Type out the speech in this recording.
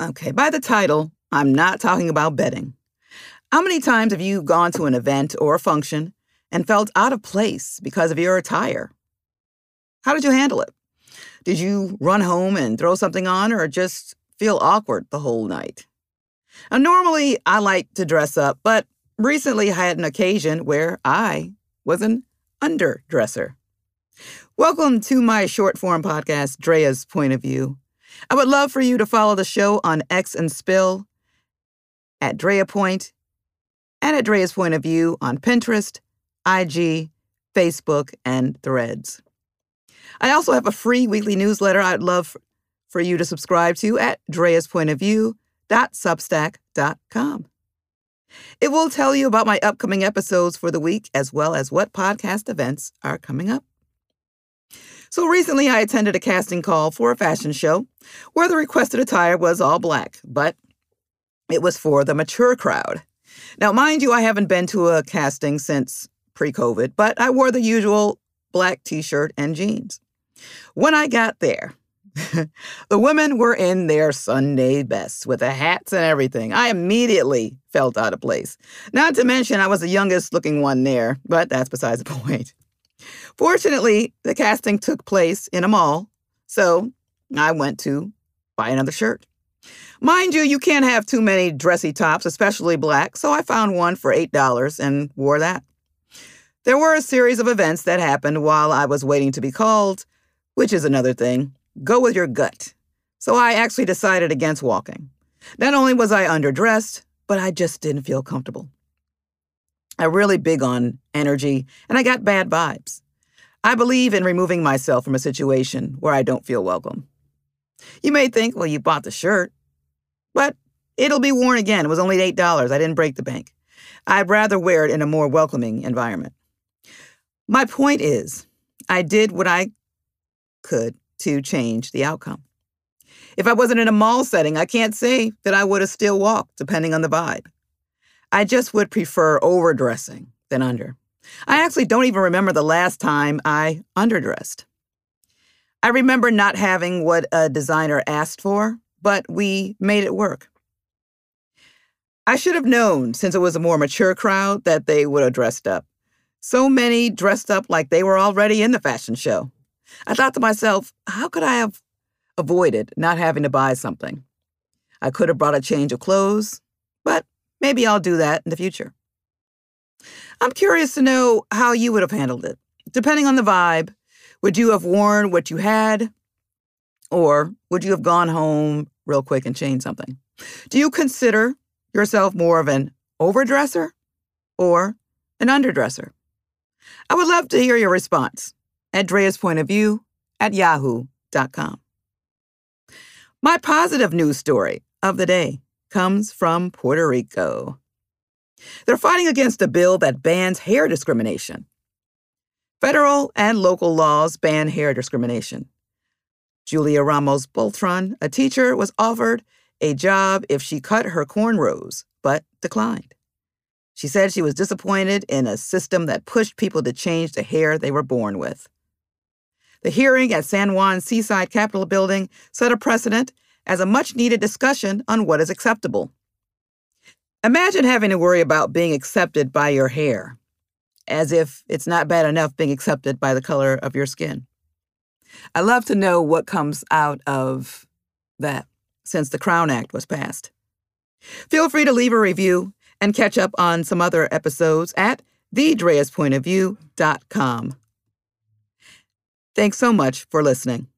Okay, by the title, I'm not talking about betting. How many times have you gone to an event or a function and felt out of place because of your attire? How did you handle it? Did you run home and throw something on or just feel awkward the whole night? Now, normally I like to dress up, but recently I had an occasion where I was an underdresser. Welcome to my short form podcast, Drea's Point of View. I would love for you to follow the show on X and Spill at Drea Point and at Drea's Point of View on Pinterest, IG, Facebook, and Threads. I also have a free weekly newsletter I'd love for you to subscribe to at Drea's Point of View View.substack.com. It will tell you about my upcoming episodes for the week as well as what podcast events are coming up. So recently, I attended a casting call for a fashion show where the requested attire was all black, but it was for the mature crowd. Now, mind you, I haven't been to a casting since pre COVID, but I wore the usual black t shirt and jeans. When I got there, the women were in their Sunday best with the hats and everything. I immediately felt out of place. Not to mention, I was the youngest looking one there, but that's besides the point. Fortunately, the casting took place in a mall, so I went to buy another shirt. Mind you, you can't have too many dressy tops, especially black, so I found one for $8 and wore that. There were a series of events that happened while I was waiting to be called, which is another thing. Go with your gut. So I actually decided against walking. Not only was I underdressed, but I just didn't feel comfortable. I'm really big on energy, and I got bad vibes. I believe in removing myself from a situation where I don't feel welcome. You may think, well, you bought the shirt, but it'll be worn again. It was only $8. I didn't break the bank. I'd rather wear it in a more welcoming environment. My point is, I did what I could to change the outcome. If I wasn't in a mall setting, I can't say that I would have still walked, depending on the vibe. I just would prefer overdressing than under. I actually don't even remember the last time I underdressed. I remember not having what a designer asked for, but we made it work. I should have known, since it was a more mature crowd, that they would have dressed up. So many dressed up like they were already in the fashion show. I thought to myself, how could I have avoided not having to buy something? I could have brought a change of clothes, but Maybe I'll do that in the future. I'm curious to know how you would have handled it. Depending on the vibe, would you have worn what you had? Or would you have gone home real quick and changed something? Do you consider yourself more of an overdresser or an underdresser? I would love to hear your response at Drea's Point of View at yahoo.com. My positive news story of the day comes from Puerto Rico. They're fighting against a bill that bans hair discrimination. Federal and local laws ban hair discrimination. Julia Ramos Beltran, a teacher, was offered a job if she cut her cornrows, but declined. She said she was disappointed in a system that pushed people to change the hair they were born with. The hearing at San Juan Seaside Capitol Building set a precedent as a much needed discussion on what is acceptable. Imagine having to worry about being accepted by your hair, as if it's not bad enough being accepted by the color of your skin. I love to know what comes out of that since the Crown Act was passed. Feel free to leave a review and catch up on some other episodes at thedreaspointofview.com. Thanks so much for listening.